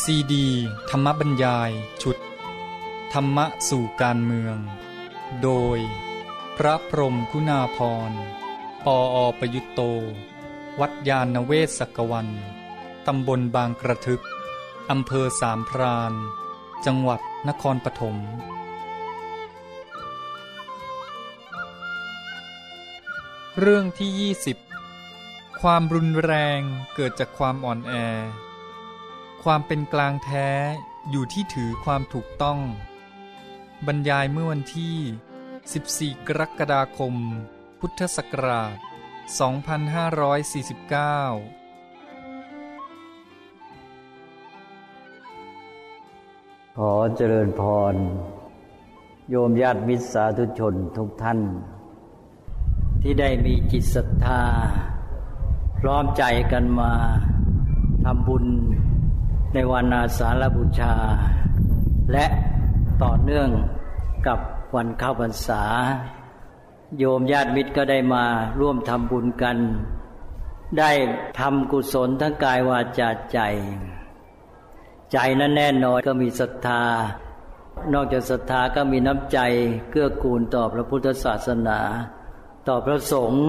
ซีดี ธรรมบรรยาย ชุด ธรรมะสู่การเมือง โดย พระพรมคุณาพรปออประยุตโต วัดยาณเวศกวัน ตำบลบางกระทึก อำเภอสามพรานจังหวัดนครปฐมเรื่องที่ 20 ความรุนแรงเกิดจากความอ่อนแอ ความเป็นกลางแท้อยู่ที่ถือความถูกต้อง บรรยายเมื่อวันที่ 14 กรกฎาคม พุทธศักราช 2549ขอเจริญพร โยมญาติมิตรสาธุชนทุกท่าน ที่ได้มีจิตศรัทธา พร้อมใจกันมาทำบุญ ในวันอาสาฬบูชา และต่อเนื่องกับวันเข้าพรรษา โยมญาติมิตรก็ได้มาร่วมทำบุญกัน ได้ทำกุศลทั้งกายวาจาใจ ใจนั้นแน่นอนก็มีศรัทธา นอกจากศรัทธาก็มีน้ำใจเกื้อกูลต่อพระพุทธศาสนา ต่อพระสงฆ์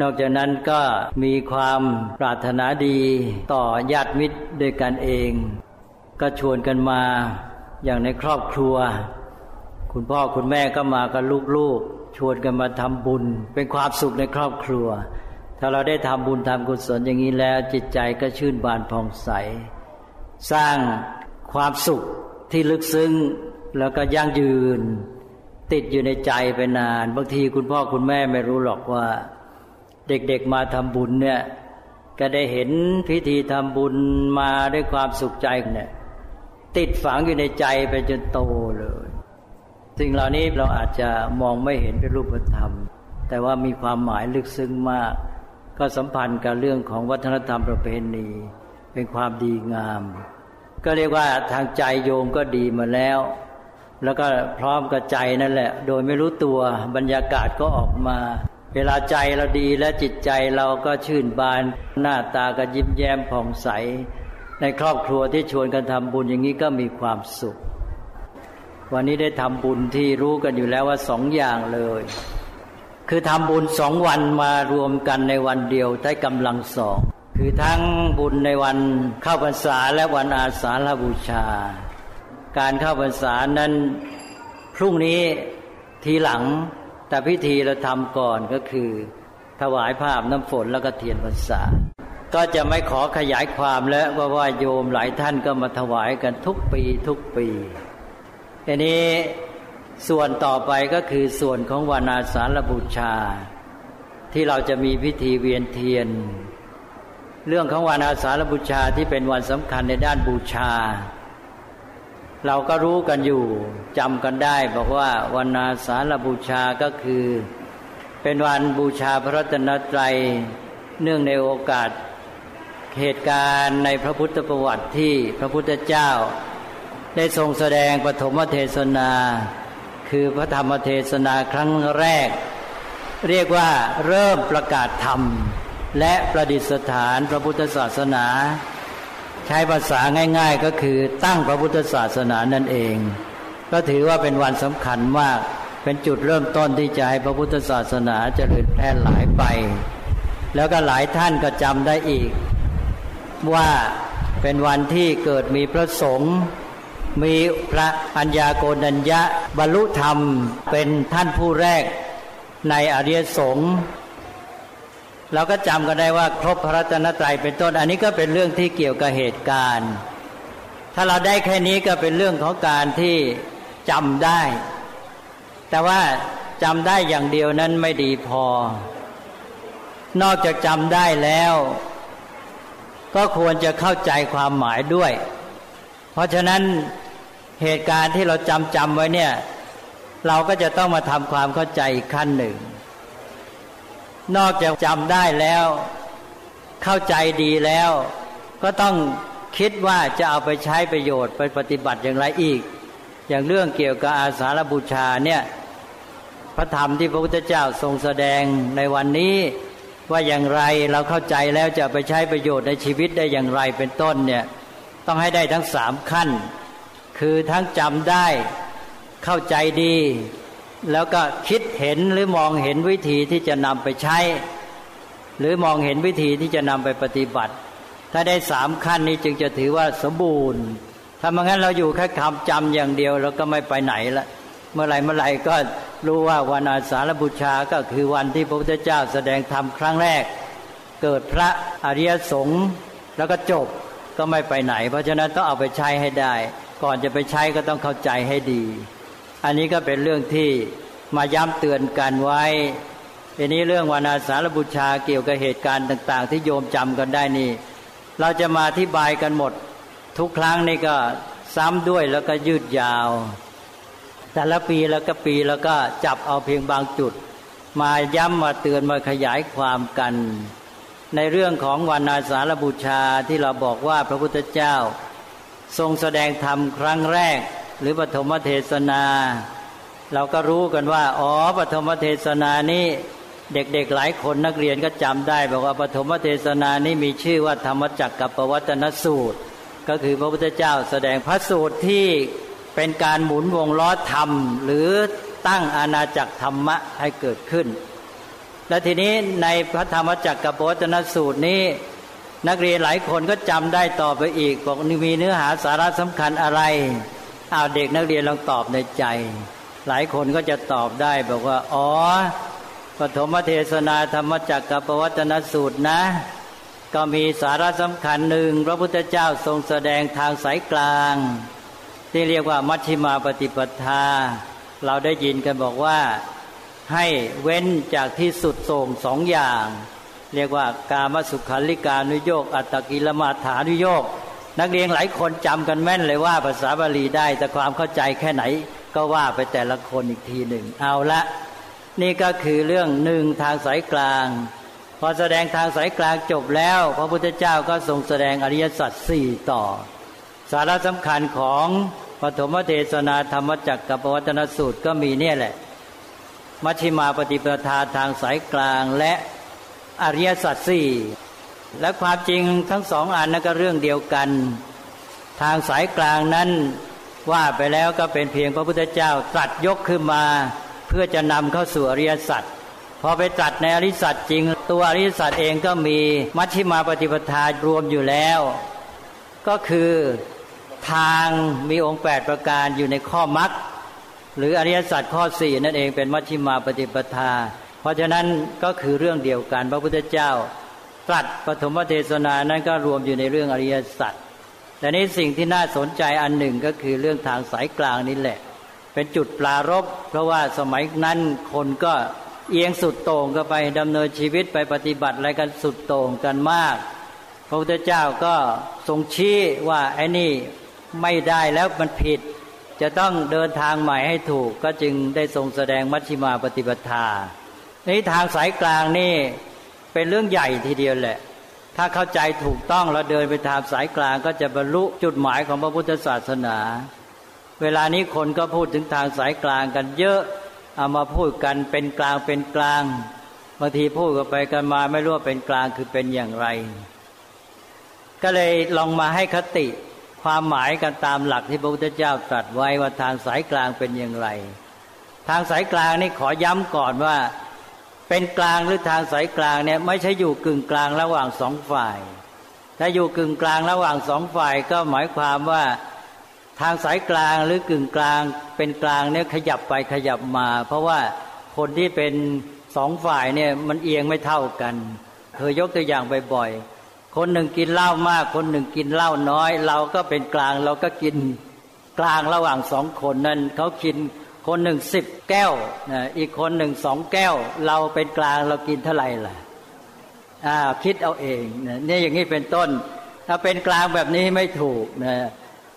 นอกจากนั้นก็มีความปรารถนาดีต่อญาติมิตรด้วยกันเอง ก็ชวนกันมาอย่างในครอบครัว คุณพ่อคุณแม่ก็มากับลูกๆ ชวนกันมาทำบุญ เป็นความสุขในครอบครัว ถ้าเราได้ทำบุญทำกุศลอย่างนี้แล้ว จิตใจก็ชื่นบานผ่องใส สร้างความสุขที่ลึกซึ้งแล้วก็ยั่งยืน ติดอยู่ในใจไปนาน บางทีคุณพ่อคุณแม่ไม่รู้หรอกว่า เด็กๆมาทำบุญเนี่ย ก็ได้เห็นพิธีทำบุญมาด้วยความสุขใจเนี่ย ติดฝังอยู่ในใจไปจนโตเลย สิ่งเหล่านี้เราอาจจะมองไม่เห็นเป็นรูปธรรม แต่ว่ามีความหมายลึกซึ้งมาก ก็สัมพันธ์กับเรื่องของวัฒนธรรมประเพณี เป็นความดีงาม ก็เรียกว่าทางใจโยมก็ดีมาแล้วแล้วก็พร้อมกับใจนั่นแหละ โดยไม่รู้ตัวบรรยากาศก็ออกมา เวลาใจเราดีและจิตใจเราก็ชื่นบาน หน้าตาก็ยิ้มแย้มผ่องใส ในครอบครัวที่ชวนกันทำบุญอย่างนี้ก็มีความสุข วันนี้ได้ทำบุญที่รู้กันอยู่แล้วว่าสองอย่างเลย คือทำบุญสองวันมารวมกันในวันเดียวได้กำลังสอง คือทั้งบุญในวันเข้าพรรษาและวันอาสาฬบูชา การเข้าพรรษานั้นพรุ่งนี้ทีหลัง แต่พิธีเราทำก่อนก็คือ ถวายภาพน้ำฝนแล้วก็เทียนพรรษา ก็จะไม่ขอขยายความแล้วว่าะว่าโยมหลายท่านก็มาถวายกันทุกปีทุกปีทีนี้ส่วนต่อไปก็คือส่วนของวันอาสาฬบูชา ที่เราจะมีพิธีเวียนเทียน เรื่องของวันอาสาฬบูชาที่เป็นวันสำคัญในด้านบูชา เราก็รู้กันอยู่จำกันได้ บอกว่าวันอาสาฬบูชาก็คือ เป็นวันบูชาพระรัตนตรัย เนื่องในโอกาสเหตุการณ์ในพระพุทธประวัติที่พระพุทธเจ้า ได้ทรงแสดงปฐมเทศนา คือพระธรรมเทศนาครั้งแรก เรียกว่าเริ่มประกาศธรรม และประดิษฐานพระพุทธศาสนา ใช้ภาษาง่าย ๆ ก็คือตั้งพระพุทธศาสนานั่นเอง ก็ถือว่าเป็นวันสำคัญมาก เป็นจุดเริ่มต้นที่จะให้พระพุทธศาสนาเจริญแพร่หลายไป แล้วก็หลายท่านก็จำได้อีก ว่าเป็นวันที่เกิดมีพระสงฆ์มีพระอัญญาโกณัญญะบรรลุธรรมเป็นท่านผู้แรกในอริยสงฆ์ เราก็จำกันได้ว่าครบพระรัตนตรัยเป็นต้น อันนี้ก็เป็นเรื่องที่เกี่ยวกับเหตุการณ์ ถ้าเราได้แค่นี้ก็เป็นเรื่องของการที่จำได้ แต่ว่าจำได้อย่างเดียวนั้นไม่ดีพอ นอกจากจำได้แล้ว ก็ควรจะเข้าใจความหมายด้วย เพราะฉะนั้นเหตุการณ์ที่เราจำจำไว้เนี่ย เราก็จะต้องมาทำความเข้าใจอีกขั้นหนึ่ง นอกจากจำได้แล้ว เข้าใจดีแล้ว ก็ต้องคิดว่าจะเอาไปใช้ประโยชน์ไปปฏิบัติอย่างไรอีก อย่างเรื่องเกี่ยวกับอาสาฬบูชาเนี่ยพระธรรมที่พระพุทธเจ้าทรงแสดงในวันนี้ว่าอย่างไรเราเข้าใจแล้วจะไปใช้ประโยชน์ในชีวิตได้อย่างไรเป็นต้นเนี่ยต้องให้ได้ทั้งสามขั้น คือทั้งจำได้เข้าใจดี แล้วก็คิดเห็นหรือมองเห็นวิธีที่จะนำไปใช้ หรือมองเห็นวิธีที่จะนำไปปฏิบัติ ถ้าได้สามขั้นนี้จึงจะถือว่าสมบูรณ์ ถ้าไม่งั้นเราอยู่แค่คำจำอย่างเดียวเราก็ไม่ไปไหนละเมื่อไรเมื่อไรก็รู้ว่าวันอาสาฬบูชาก็คือวันที่พระพุทธเจ้าแสดงธรรมครั้งแรก เกิดพระอริยสงฆ์แล้วก็จบก็ไม่ไปไหน เพราะฉะนั้นต้องเอาไปใช้ให้ได้ ก่อนจะไปใช้ก็ต้องเข้าใจให้ดี อันนี้ก็เป็นเรื่องที่มาย้ำเตือนกันไว้ทีนี้เรื่องวันาสาฬบูชาเกี่ยวกับเหตุการณ์ต่าง ๆ ที่โยมจำกันได้นี่ เราจะมาอธิบายกันหมด ทุกครั้งนี่ก็ซ้ำด้วยแล้วก็ยืดยาว แต่ละปีแล้วก็ปีแล้วก็จับเอาเพียงบางจุด มาย้ำมาเตือนมาขยายความกัน ในเรื่องของวันาสาฬบูชาที่เราบอกว่าพระพุทธเจ้า ทรงแสดงธรรมครั้งแรก หรือปฐมเทศนา เราก็รู้กันว่า อ๋อปฐมเทศนานี้เด็กๆหลายคนนักเรียนก็จำได้ บอกว่าปฐมเทศนานี้มีชื่อว่าธรรมจักรกับปวัตนสูตร ก็คือพระพุทธเจ้าแสดงพระสูตรที่เป็นการหมุนวงล้อธรรม หรือตั้งอาณาจักรธรรมะให้เกิดขึ้น และทีนี้ในพระธรรมจักรกับปวัตนสูตรนี้ นักเรียนหลายคนก็จำได้ต่อไปอีกบอกมีเนื้อหาสาระสำคัญอะไร เอาเด็กนักเรียนลองตอบในใจ หลายคนก็จะตอบได้บอกว่า อ๋อปฐมเทศนาธรรมจักรกับปวัตนสูตรนะ ก็มีสาระสำคัญหนึ่งพระพุทธเจ้าทรงแสดงทางสายกลาง ที่เรียกว่ามัชฌิมาปฏิปทา เราได้ยินกันบอกว่าให้เว้นจากที่สุดโส่งสองอย่าง เรียกว่ากามสุขันลิกานุโยก อัตตกิลมาฐานุโยก นักเรียนหลายคนจำกันแม่นเลยว่าภาษาบาลีได้ แต่ความเข้าใจแค่ไหนก็ว่าไปแต่ละคนอีกทีหนึ่ง เอาละนี่ก็คือเรื่องหนึ่งทางสายกลาง พอแสดงทางสายกลางจบแล้ว พระพุทธเจ้าก็ทรงแสดงอริยสัจสี่ต่อ สาระสำคัญของปฐมเทศนาธรรมจักรกับวัตนสูตรก็มีเนี่ยแหละ มัชฌิมาปฏิปทาทางสายกลางและอริยสัจสี่ และความจริงทั้งสองอันนั้นก็เรื่องเดียวกัน ทางสายกลางนั้นว่าไปแล้วก็เป็นเพียงพระพุทธเจ้าตรัสยกขึ้นมาเพื่อจะนำเข้าสู่อริยสัจพอไปตรัสในอริยสัจจริง ตัวอริยสัจเองก็มีมัชฌิมาปฏิปทารวมอยู่แล้ว ก็คือทางมีองค์แปดประการอยู่ในข้อมัดหรืออริยสัจข้อสี่นั่นเองเป็นมัชฌิมาปฏิปทา เพราะฉะนั้นก็คือเรื่องเดียวกันพระพุทธเจ้า ตรัสปฐมเทศนานั้นก็รวมอยู่ในเรื่องอริยสัจแต่นี้สิ่งที่น่าสนใจอันหนึ่งก็คือเรื่องทางสายกลางนี่แหละ เป็นจุดปลารบเพราะว่าสมัยนั้นคนก็เอียงสุดโต่งก็ไปดำเนินชีวิตไปปฏิบัติอะไรกันสุดโต่งกันมาก พระพุทธเจ้าก็ทรงชี้ว่าไอ้นี่ไม่ได้แล้วมันผิด จะต้องเดินทางใหม่ให้ถูกก็จึงได้ทรงแสดงมัชฌิมาปฏิปทาในทางสายกลางนี่ เป็นเรื่องใหญ่ทีเดียวแหละ ถ้าเข้าใจถูกต้องแล้วเดินไปทางสายกลางก็จะบรรลุจุดหมายของพระพุทธศาสนา เวลานี้คนก็พูดถึงทางสายกลางกันเยอะเอามาพูดกันเป็นกลางเป็นกลางบางทีพูดกันไปกันมาไม่รู้ว่าเป็นกลางคือเป็นอย่างไร ก็เลยลองมาให้คติความหมายกันตามหลักที่พระพุทธเจ้าตรัสไว้ว่าทางสายกลางเป็นอย่างไร ทางสายกลางนี่ขอย้ำก่อนว่า เป็นกลางหรือทางสายกลางเนี่ยไม่ใช่อยู่กึ่งกลางระหว่างสองฝ่าย ถ้าอยู่กึ่งกลางระหว่างสองฝ่ายก็หมายความว่าทางสายกลางหรือกึ่งกลางเป็นกลางเนี่ยขยับไปขยับมา เพราะว่าคนที่เป็นสองฝ่ายเนี่ยมันเอียงไม่เท่ากันเคยยกตัวอย่างบ่อยๆคนหนึ่งกินเหล้ามาก คนหนึ่งกินเหล้าน้อย เราก็เป็นกลางเราก็กินกลางระหว่างสองคนนั้นเขากิน คนหนึ่งสิบแก้วนะอีกคนหนึ่งสองแก้ว เราเป็นกลางเรากินเท่าไหร่ล่ะอ่าคิดเอาเองนะนี่อย่างนี้เป็นต้น ถ้าเป็นกลางแบบนี้ไม่ถูกนะ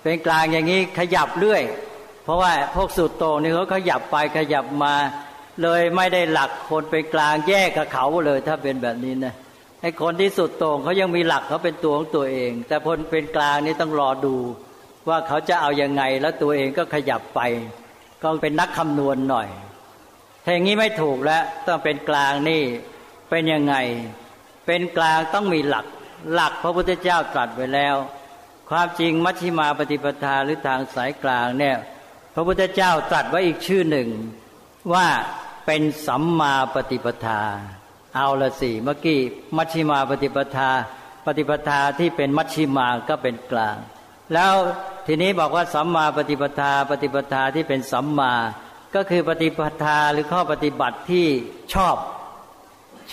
เป็นกลางอย่างนี้ขยับเรื่อย เพราะว่าพวกสุดโต่งนี่เขาขยับไปขยับมาเลยไม่ได้หลักคนเป็นกลางแยกกับเขาเลย ถ้าเป็นแบบนี้นะไอ้คนที่สุดโต่งเขายังมีหลักเขาเป็นตัวของตัวเอง แต่คนเป็นกลางนี่ต้องรอดู ว่าเขาจะเอาอยัางไงแล้วตัวเองก็ขยับไป ก็เป็นนักคำนวณหน่อย ถ้าอย่างนี้ไม่ถูกแล้วต้องเป็นกลางนี่เป็นยังไง เป็นกลางต้องมีหลัก หลักพระพุทธเจ้าตรัสไว้แล้วคความจริงมัชฌิมาปฏิปทาหรือทางสายกลางเนี่ย พระพุทธเจ้าตรัสไว้อีกชื่อหนึ่ง ว่าเป็นสัมมาปฏิปทา เอาละสิเมื่อกี้มัชฌิมาปฏิปทา ปฏิปทาที่เป็นมัชฌิมาก็เป็นกลาง แล้ว ทีนี้บอกว่าสัมมาปฏิปทาปฏิปทาที่เป็นสัมมา ก็คือปฏิปทาหรือข้อปฏิบัติที่ชอบ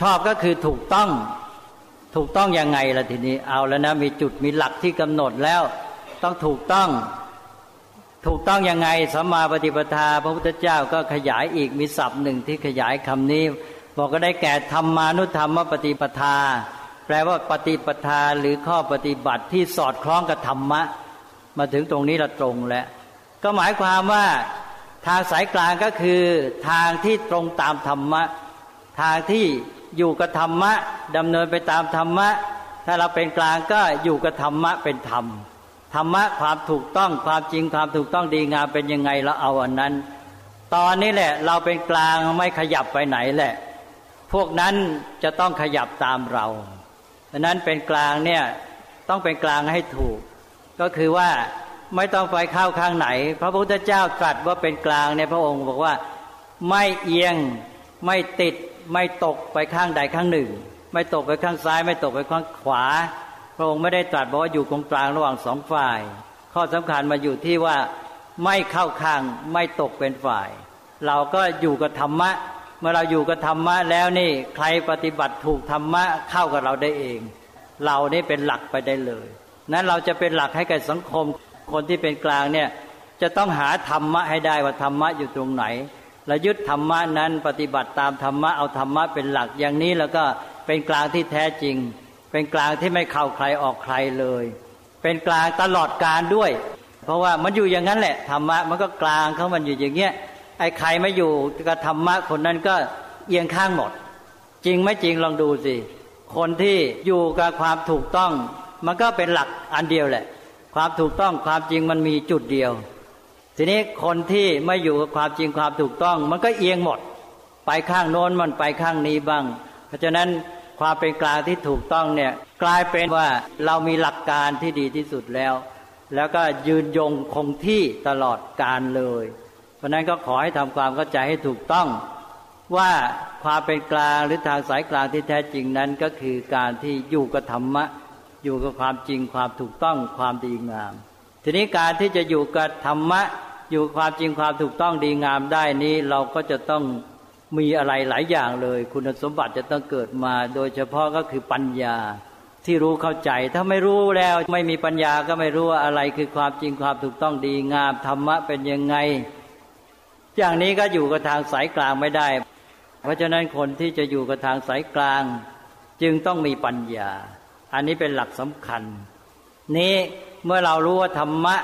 ชอบก็คือถูกต้องถูกต้องยังไงล่ะทีนี้เอาแล้วนะมีจุดมีหลักที่กำหนดแล้ว ต้องถูกต้อง ถูกต้องยังไงสัมมาปฏิปทา พระพุทธเจ้าก็ขยายอีกมีศัพท์หนึ่งที่ขยายคำนี้ บอกก็ได้แก่ธรรมานุธรรมปฏิปทา แปลว่าปฏิปทาหรือข้อปฏิบัติที่สอดคล้องกับธรรมะ มาถึงตรงนี้ละตรงแล้ว ก็หมายความว่าทางสายกลางก็คือทางที่ตรงตามธรรมะ ทางที่อยู่กับธรรมะดำเนินไปตามธรรมะ ถ้าเราเป็นกลางก็อยู่กับธรรมะเป็นธรรมธรรมะความถูกต้องความจริงความถูกต้องดีงามเป็นยังไงเราเอาอันนั้น ตอนนี้แหละเราเป็นกลางไม่ขยับไปไหนแหละ พวกนั้นจะต้องขยับตามเราดังนั้นเป็นกลางเนี่ยต้องเป็นกลางให้ถูก ก็คือว่าไม่ต้องไปเข้าข้างไหน พระพุทธเจ้าตรัสว่าเป็นกลางในพระองค์บอกว่าไม่เอียงไม่ติดไม่ตกไปข้างใดข้างหนึ่ง ไม่ตกไปข้างซ้าย ไม่ตกไปข้างขวา พระองค์ไม่ได้ตรัสบอกว่าอยู่ตรงกลางระหว่างสองฝ่าย ข้อสำคัญมาอยู่ที่ว่าไม่เข้าข้างไม่ตกเป็นฝ่าย เราก็อยู่กับธรรมะ เมื่อเราอยู่กับธรรมะแล้วนี่ใครปฏิบัติถูกธรรมะเข้ากับเราได้เอง เรานี่เป็นหลักไปได้เลย นั้นเราจะเป็นหลักให้กับสังคม คนที่เป็นกลางเนี่ยจะต้องหาธรรมะให้ได้ว่าธรรมะอยู่ตรงไหน และยึดธรรมะนั้นปฏิบัติตามธรรมะเอาธรรมะเป็นหลักอย่างนี้แล้วก็เป็นกลางที่แท้จริง เป็นกลางที่ไม่เข้าใครออกใครเลย เป็นกลางตลอดการด้วย เพราะว่ามันอยู่อย่างนั้นแหละธรรมะมันก็กลางเขามันอยู่อย่างเงี้ยไอ้ใครไม่อยู่กับธรรมะคนนั้นก็เอียงข้างหมด จริงไม่จริงลองดูสิคนที่อยู่กับความถูกต้อง มันก็เป็นหลักอันเดียวแหละ ความถูกต้องความจริงมันมีจุดเดียว ทีนี้คนที่ไม่อยู่กับความจริงความถูกต้อง มันก็เอียงหมด ไปข้างโน้นมันไปข้างนี้บ้าง เพราะฉะนั้นความเป็นกลางที่ถูกต้องเนี่ยกลายเป็นว่าเรามีหลักการที่ดีที่สุดแล้ว แล้วก็ยืนยงคงที่ตลอดการเลย เพราะนั้นก็ขอให้ทำความเข้าใจให้ถูกต้องว่าความเป็นกลางหรือทางสายกลางที่แท้จริงนั้นก็คือการที่อยู่กับธรรมะ อยู่กับความจริงความถูกต้องความดีงาม ทีนี้การที่จะอยู่กับธรรมะ อยู่ความจริงความถูกต้องดีงามได้นี้เราก็จะต้องมีอะไรหลายอย่างเลย คุณสมบัติจะต้องเกิดมา โดยเฉพาะก็คือปัญญาที่รู้เข้าใจ ถ้าไม่รู้แล้วไม่มีปัญญาก็ไม่รู้ว่าอะไรคือความจริงความถูกต้องดีงามธรรมะเป็นยังไง อย่างนี้ก็อยู่กับทางสายกลางไม่ได้ เพราะฉะนั้นคนที่จะอยู่กับทางสายกลาง จึงต้องมีปัญญา อันนี้เป็นหลักสำคัญ นี้เมื่อเรารู้ว่าธรรมะ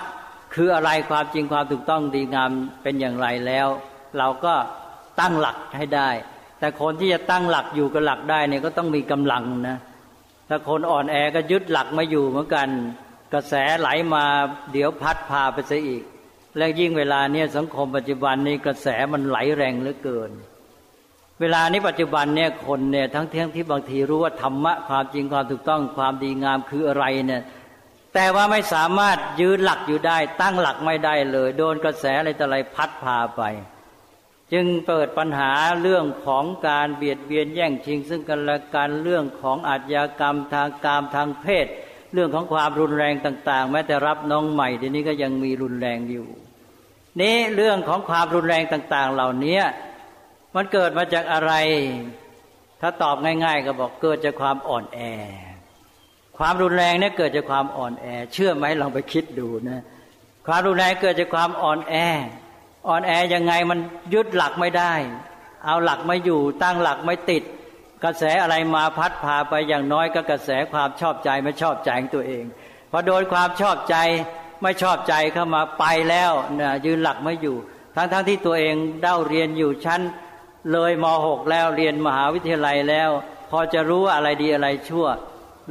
คืออะไรความจริงความถูกต้องดีงามเป็นอย่างไรแล้ว เราก็ตั้งหลักให้ได้ แต่คนที่จะตั้งหลักอยู่กับหลักได้เนี่ยก็ต้องมีกำลังนะถ้าคนอ่อนแอก็ยึดหลักมาอยู่เหมือนกัน กระแสไหลมาเดี๋ยวพัดพาไปซะอีก และยิ่งเวลาเนี่ยสังคมปัจจุบันนี้กระแสมันไหลแรงเหลือเกิน เวลานี้ปัจจุบันเนี่ยคนเนี่ยทั้งที่ที่บางทีรู้ว่าธรรมะความจริงความถูกต้องความดีงามคืออะไรเนี่ยแต่ว่าไม่สามารถยืนหลักอยู่ได้ ตั้งหลักไม่ได้เลย โดนกระแสอะไรต่ออะไรพัดพาไป จึงเปิดปัญหาเรื่องของการเบียดเบียนแย่งชิง ซึ่งกันและกันเรื่องของอาชญากรรมทางการทางเพศ เรื่องของความรุนแรงต่าง ๆ แม้แต่รับน้องใหม่ทีนี้ก็ยังมีรุนแรงอยู่ นี้เรื่องของความรุนแรงต่าง ๆ เหล่านี้ มันเกิดมาจากอะไร ถ้าตอบง่าย ๆ ก็บอกเกิดจากความอ่อนแอ ความรุนแรงเนี่ยเกิดจากความอ่อนแอ เชื่อไหมลองไปคิดดูนะ ความรุนแรงเกิดจากความอ่อนแอ อ่อนแอยังไงมันยึดหลักไม่ได้ เอาหลักไม่อยู่ตั้งหลักไม่ติด กระแสอะไรมาพัดพาไปอย่างน้อยก็กระแสความชอบใจไม่ชอบใจของตัวเองพอโดนความชอบใจไม่ชอบใจเข้ามาไปแล้วนะยืนหลักไม่อยู่ ทั้งๆทที่ตัวเองเด้าเรียนอยู่ชั้น เลยม .6 แล้วเรียนมหาวิทยาลัยแล้ว พอจะรู้อะไรดีอะไรชั่ว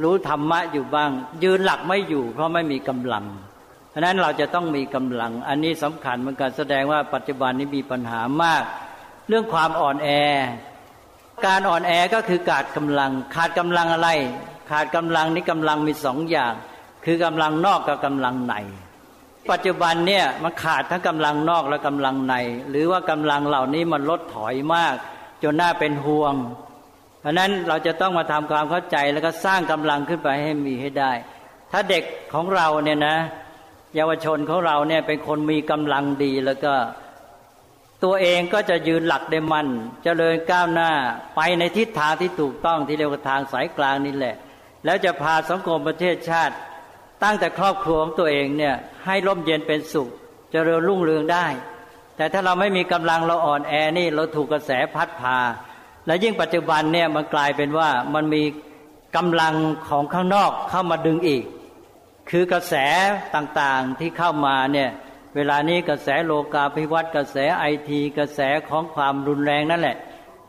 รู้ธรรมะอยู่บ้าง ยืนหลักไม่อยู่ เพราะไม่มีกำลังเพราะนั้นเราจะต้องมีกำลัง อันนี้สำคัญเหมือนกันแสดงว่าปัจจุบันนี้มีปัญหามาก เรื่องความอ่อนแอ การอ่อนแอก็คือขาดกำลัง ขาดกำลังอะไร ขาดกำลังนี้กำลังมีสองอย่างคคือกำลังนอกกับกำลังใน ปัจจุบันเนี่ยมันขาดทั้งกำลังนอกและกำลังใน หรือว่ากำลังเหล่านี้มันลดถอยมาก จนน่าเป็นห่วง เพราะนั้นเราจะต้องมาทำความเข้าใจแล้วก็สร้างกำลังขึ้นไปให้มีให้ได้ ถ้าเด็กของเราเนี่ยนะ เยาวชนของเราเนี่ยเป็นคนมีกำลังดีแล้วก็ ตัวเองก็จะยืนหลักได้มันจเจริญก้าวหน้าไปในทิศทางที่ถูกต้องที่เรียกว่าทางสายกลางนี่แหละ แล้วจะพาสังคมประเทศชาติ ตั้งแต่ครอบครัวของตัวเองเนี่ยให้ร่มเย็นเป็นสุขจเจริญรุ่งเรืองได้ แต่ถ้าเราไม่มีกำลังเราอ่อนแอนี่เราถูกกระแสพัดพา และยิ่งปัจจุบันเนี่ยมันกลายเป็นว่ามันมีกำลังของข้างนอกเข้ามาดึงอีก คือกระแสต่างๆที่เข้ามาเนี่ยเวลานี้กระแสโลกาภิวัตน์กระแสไอที กระแสของความรุนแรงนั่นแหละ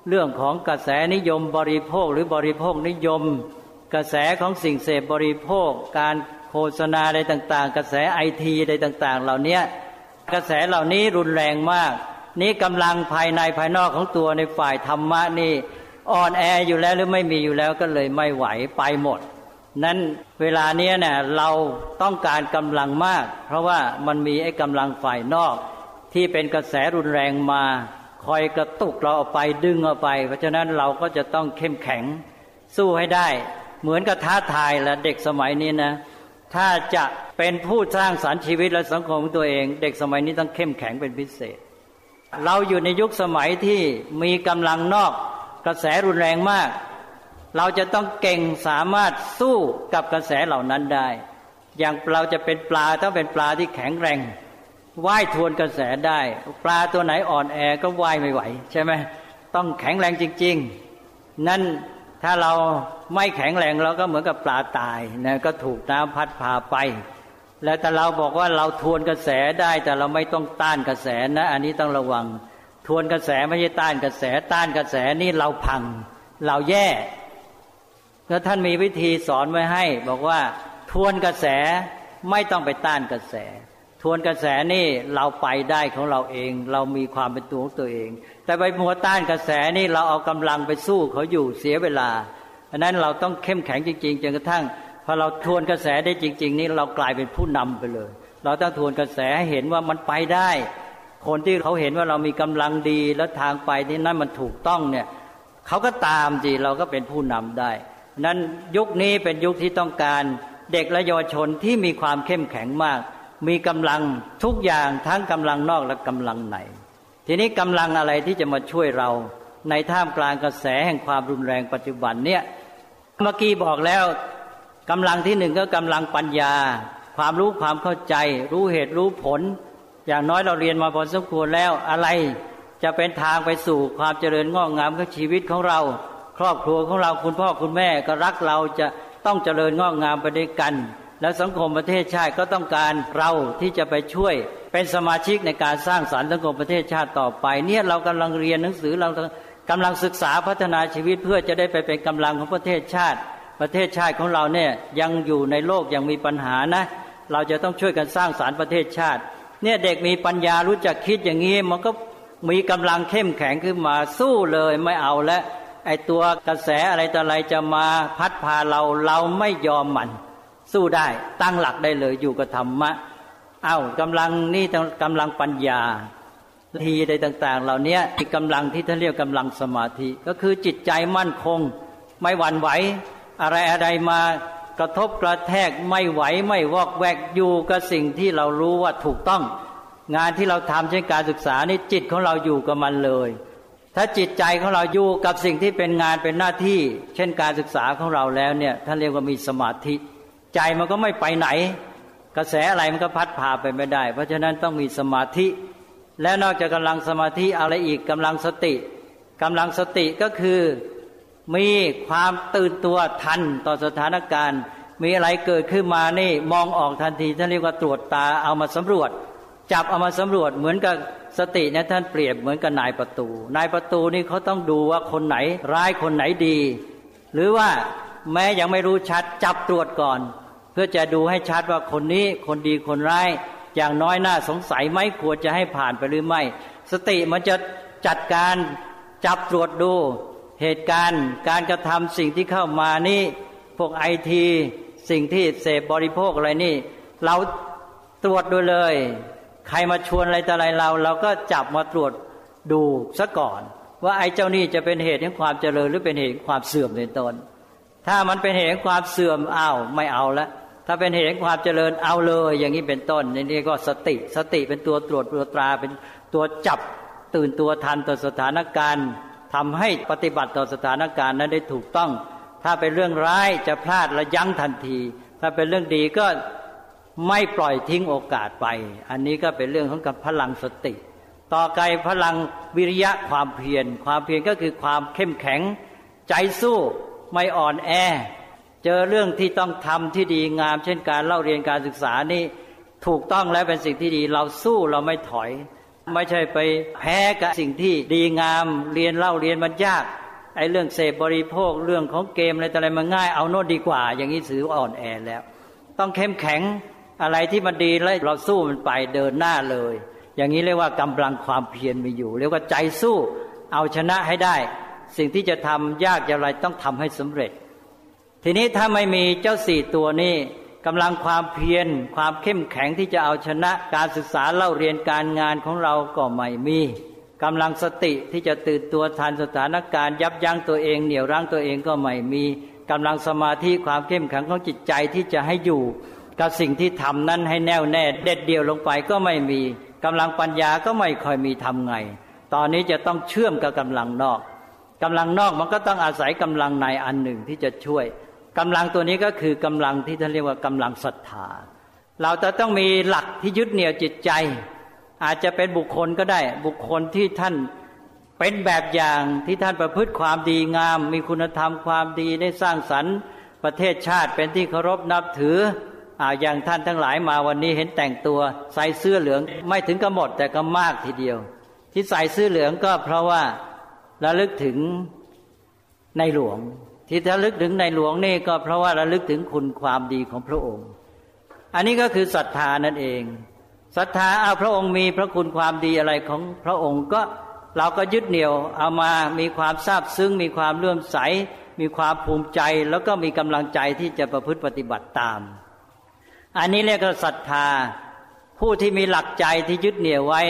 เรื่องของกระแสนิยมบริโภคหรือบริโภคนิยม กระแสของสิ่งเสพบริโภค การ ฆษณาอะไรต่างๆ กระแสไอทีอะไรต่างๆ เหล่านี้กระแสเหล่านี้รุนแรงมาก นี้กำลังภายในภายนอกของตัวในฝ่ายธรรมะนี่อ่อนแออยู่แล้วหรือไม่มีอยู่แล้วก็เลยไม่ไหวไปหมด นั้นเวลาเนี้ยเนี่ยเราต้องการกำลังมาก เพราะว่ามันมีไอ้กำลังฝ่ายนอก ที่เป็นกระแสรุนแรงมา คอยกระตุกเราออกไปดึงออกไป เพราะฉะนั้นเราก็จะต้องเข้มแข็งสู้ให้ได้ เหมือนกับท้าทายและเด็กสมัยนี้นะ ถ้าจะเป็นผู้สร้างสารรค์ชีวิตและสังคมของตัวเอง เด็กสมัยนี้ต้องเข้มแข็งเป็นพิเศษ เราอยู่ในยุคสมัยที่มีกำลังนอกกระแสรุนแรงมาก เราจะต้องเก่งสามารถสู้กับกระแสเหล่านั้นได้ อย่างเราจะเป็นปลาต้องเป็นปลาที่แข็งแรงว่ายทวนกระแสได้ ปลาตัวไหนอ่อนแอก็ว่ายไม่ไหว ใช่ไหมต้องแข็งแรงจริง ๆ นั่น ถ้าเราไม่แข็งแรงเราก็เหมือนกับปลาตายนะก็ถูกน้ำพัดพาไป แล้วแต่เราบอกว่าเราทวนกระแสได้แต่เราไม่ต้องต้านกระแสนะ อันนี้ต้องระวัง ทวนกระแสไม่ใช่ต้านกระแสต้านกระแสนี่เราพัง เราแย่แล้วท่านมีวิธีสอนไว้ให้ บอกว่าทวนกระแสไม่ต้องไปต้านกระแส วนกระแสนี่เราไปได้ของเราเอง เรามีความเป็นตัวของตัวเอง แต่ไปมัวต้านกระแสนี่เราเอากำลังไปสู้เขาอยู่เสียเวลาอันนั้นเราต้องเข้มแข็งจริงๆจนกระทั่งพอเราทวนกระแสได้จริง ๆ นี่เรากลายเป็นผู้นำไปเลย เราต้องทวนกระแสให้เห็นว่ามันไปได้ คนที่เขาเห็นว่าเรามีกำลังดีแล้วทางไปที่นั่นมันถูกต้องเนี่ยเขาก็ตามจีเราก็เป็นผู้นำได้ นั้นยุคนี้เป็นยุคที่ต้องการเด็กและเยาวชนที่มีความเข้มแข็งมาก มีกำลังทุกอย่างทั้งกำลังนอกและกำลังในทีนี้กำลังอะไรที่จะมาช่วยเราในท่ามกลางกระแสแห่งความรุนแรงปัจจุบันเนี่ยเมื่อกี้บอกแล้วกำลังที่หนึ่งก็กำลังปัญญา ความรู้ความเข้าใจ รู้เหตุรู้ผล อย่างน้อยเราเรียนมาพอสมควรแล้วอะไรจะเป็นทางไปสู่ความเจริญงอกงามของชีวิตของเรา ครอบครัวของเราคุณพ่อคุณแม่ก็รักเราจะต้องเจริญงอกงามไปด้วยกัน และสังคมประเทศชาติก็ต้องการเราที่จะไปช่วย เป็นสมาชิกในการสร้างสารรค์สังคมประเทศชาติต่อไป เนี่ยเรากำลังเรียนหนังสือเรากำลังศึกษาพัฒนาชีวิตเพื่อจะได้ไปเป็นกำลังของประเทศชาติ ประเทศชาติของเราเนี่ยยังอยู่ในโลกยังมีปัญหานะ เราจะต้องช่วยกันสร้างสารรค์ประเทศชาติ เนี่ยเด็กมีปัญญารู้จักคิดอย่างนี้มันก็มีกำลังเข้มแข็งขึ้นมาสู้เลยไม่เอาแล้วไอตัวกระแสอะไรต่ออะไรจะมาพัดพาเราเราไม่ยอมมัน สู้ได้ตั้งหลักได้เลยอยู่กับธรรมะเอา้ากำลังนี่กำลังปัญญาทีใดต่าง ๆ เหล่านี้อีกกำลังที่ท่านเรียกกำลังสมาธิ ก็คือจิตใจมั่นคง ไม่หวั่นไหว อะไรอะไรมากระทบกระแทกไม่ไหวไม่วอกแวกอยู่กับสิ่งที่เรารู้ว่าถูกต้อง งานที่เราทำเช่นการศึกษานี่จิตของเราอยู่กับมันเลย ถ้าจิตใจของเราอยู่กับสิ่งที่เป็นงานเป็นหน้าที่ เช่นการศึกษาของเราแล้วเนี่ยท่านเรียกว่ามีสมาธิ ใจมันก็ไม่ไปไหน กระแสอะไรมันก็พัดพาไปไม่ได้ เพราะฉะนั้นต้องมีสมาธิ และนอกจากกำลังสมาธิอะไรอีกกำลังสติกำลังสติก็คือมีความตื่นตัวทันต่อสถานการณ์ มีอะไรเกิดขึ้นมานี่มองออกทันทีท่านเรียกว่าตรวจตาเอามาสำรวจ จับเอามาสำรวจเหมือนกับสติเนี่ยท่านเปรียบเหมือนกับนายประตู นายประตูนี่เขาต้องดูว่าคนไหนร้ายคนไหนดี หรือว่าแม้ยังไม่รู้ชัดจับตรวจก่อน พื่อจะดูให้ชัดว่าคนนี้คนดีคนร้าย อย่างน้อยน้าสงสัยไหมควรจะให้ผ่านไปหรือไม่ สติมันจะจัดการจับตรวจดู เหตุการณ์ การกระทำสิ่งที่เข้ามานี่พวกไอทีสิ่งที่เสพบริโภคอะไรนี่ เราตรวจดูเลย ใครมาชวนอะไรแต่อะไรเรา เราก็จับมาตรวจดูซะก่อน ว่าไอ้เจ้านี่จะเป็นเหตุแห่งความเจริญหรือเป็นเหตุความเสื่อมในตนถ้ามันเป็นเหตุแห่งความเสื่อมอ้าวไม่เอาละ ถ้าเป็นเหตุแห่งความเจริญเอาเลย อย่างนี้เป็นต้นนี่ก็สติ สติเป็นตัวตรวจตัวตราเป็นตัวจับตื่นตัวทันต่อสถานการณ์ทำให้ปฏิบัติต่อสถานการณ์นั้นได้ถูกต้อง ถ้าเป็นเรื่องร้ายจะพลาดระยั้งทันที ถ้าเป็นเรื่องดีก็ไม่ปล่อยทิ้งโอกาสไป อันนี้ก็เป็นเรื่องของกับพลังสติ ต่อไกลพลังวิริยะความเพียร ความเพียรก็คือความเข้มแข็ง ใจสู้ไม่อ่อนแอ เจอเรื่องที่ต้องทำที่ดีงาม เช่นการเล่าเรียนการศึกษานี่ถูกต้องแล้วเป็นสิ่งที่ดี เราสู้เราไม่ถอย ไม่ใช่ไปแพ้กับสิ่งที่ดีงามเรียนเล่าเรียนมันยากไอ้เรื่องเสพบริโภคเรื่องของเกมอะไรแต่อะไรมันง่ายเอาโน่นดีกว่า อย่างนี้ถืออ่อนแอแล้ว ต้องเข้มแข็งอะไรที่มันดีแล้วเราสู้มันไปเดินหน้าเลย อย่างนี้เรียกว่ากำลังความเพียรมีอยู่เรียกว่าใจสู้เอาชนะให้ได้ สิ่งที่จะทำยากอย่างไรต้องทำให้สำเร็จ ทีนี้ถ้าไม่มีเจ้าสี่ตัวนี้กำลังความเพียรความเข้มแข็งที่จะเอาชนะการศึกษาเล่าเรียนการงานของเราก็ไม่มีกำลังสติที่จะตื่นตัวทันสถานการณ์ยับยั้งตัวเองเหนี่ยวรั้งตัวเองก็ไม่มีกำลังสมาธิความเข้มแข็งของจิตใจที่จะให้อยู่ กับสิ่งที่ทำนั้นให้แน่วแน่เด็ดเดี่ยวลงไปก็ไม่มีกำลังปัญญาก็ไม่ค่อยมีทำไง ตอนนี้จะต้องเชื่อมกับกำลังนอกกำลังนอกมันก็ต้องอาศัยกำลังในอันหนึ่งที่จะช่วย กำลังตัวนี้ก็คือกำลังที่ท่านเรียกว่ากำลังศรัทธา เราจะต้องมีหลักที่ยึดเหนี่ยวจิตใจ อาจจะเป็นบุคคลก็ได้ บุคคลที่ท่านเป็นแบบอย่างที่ท่านประพฤติความดีงาม มีคุณธรรมความดีได้สร้างสรรค์ประเทศชาติเป็นที่เคารพนับถืออาอย่างท่านทั้งหลายมาวันนี้เห็นแต่งตัวใส่เสื้อเหลืองไม่ถึงกระหมดแต่ก็มากทีเดียว ที่ใส่เสื้อเหลืองก็เพราะว่าระลึกถึงในหลวง ที่ระลึกถึงในหลวงนี่ก็เพราะว่าระลึกถึงคุณความดีของพระองค์ อันนี้ก็คือศรัทธานั่นเองศรัทธาเอาพระองค์มีพระคุณความดีอะไรของพระองค์ก็เราก็ยึดเหนี่ยวเอามามีความซาบซึ้งมีความเลื่อมใส มีความภูมิใจแล้วก็มีกำลังใจที่จะประพฤติปฏิบัติตาม อันนี้เรียกว่าศรัทธาผู้ที่มีหลักใจที่ยึดเหนี่ยวไว้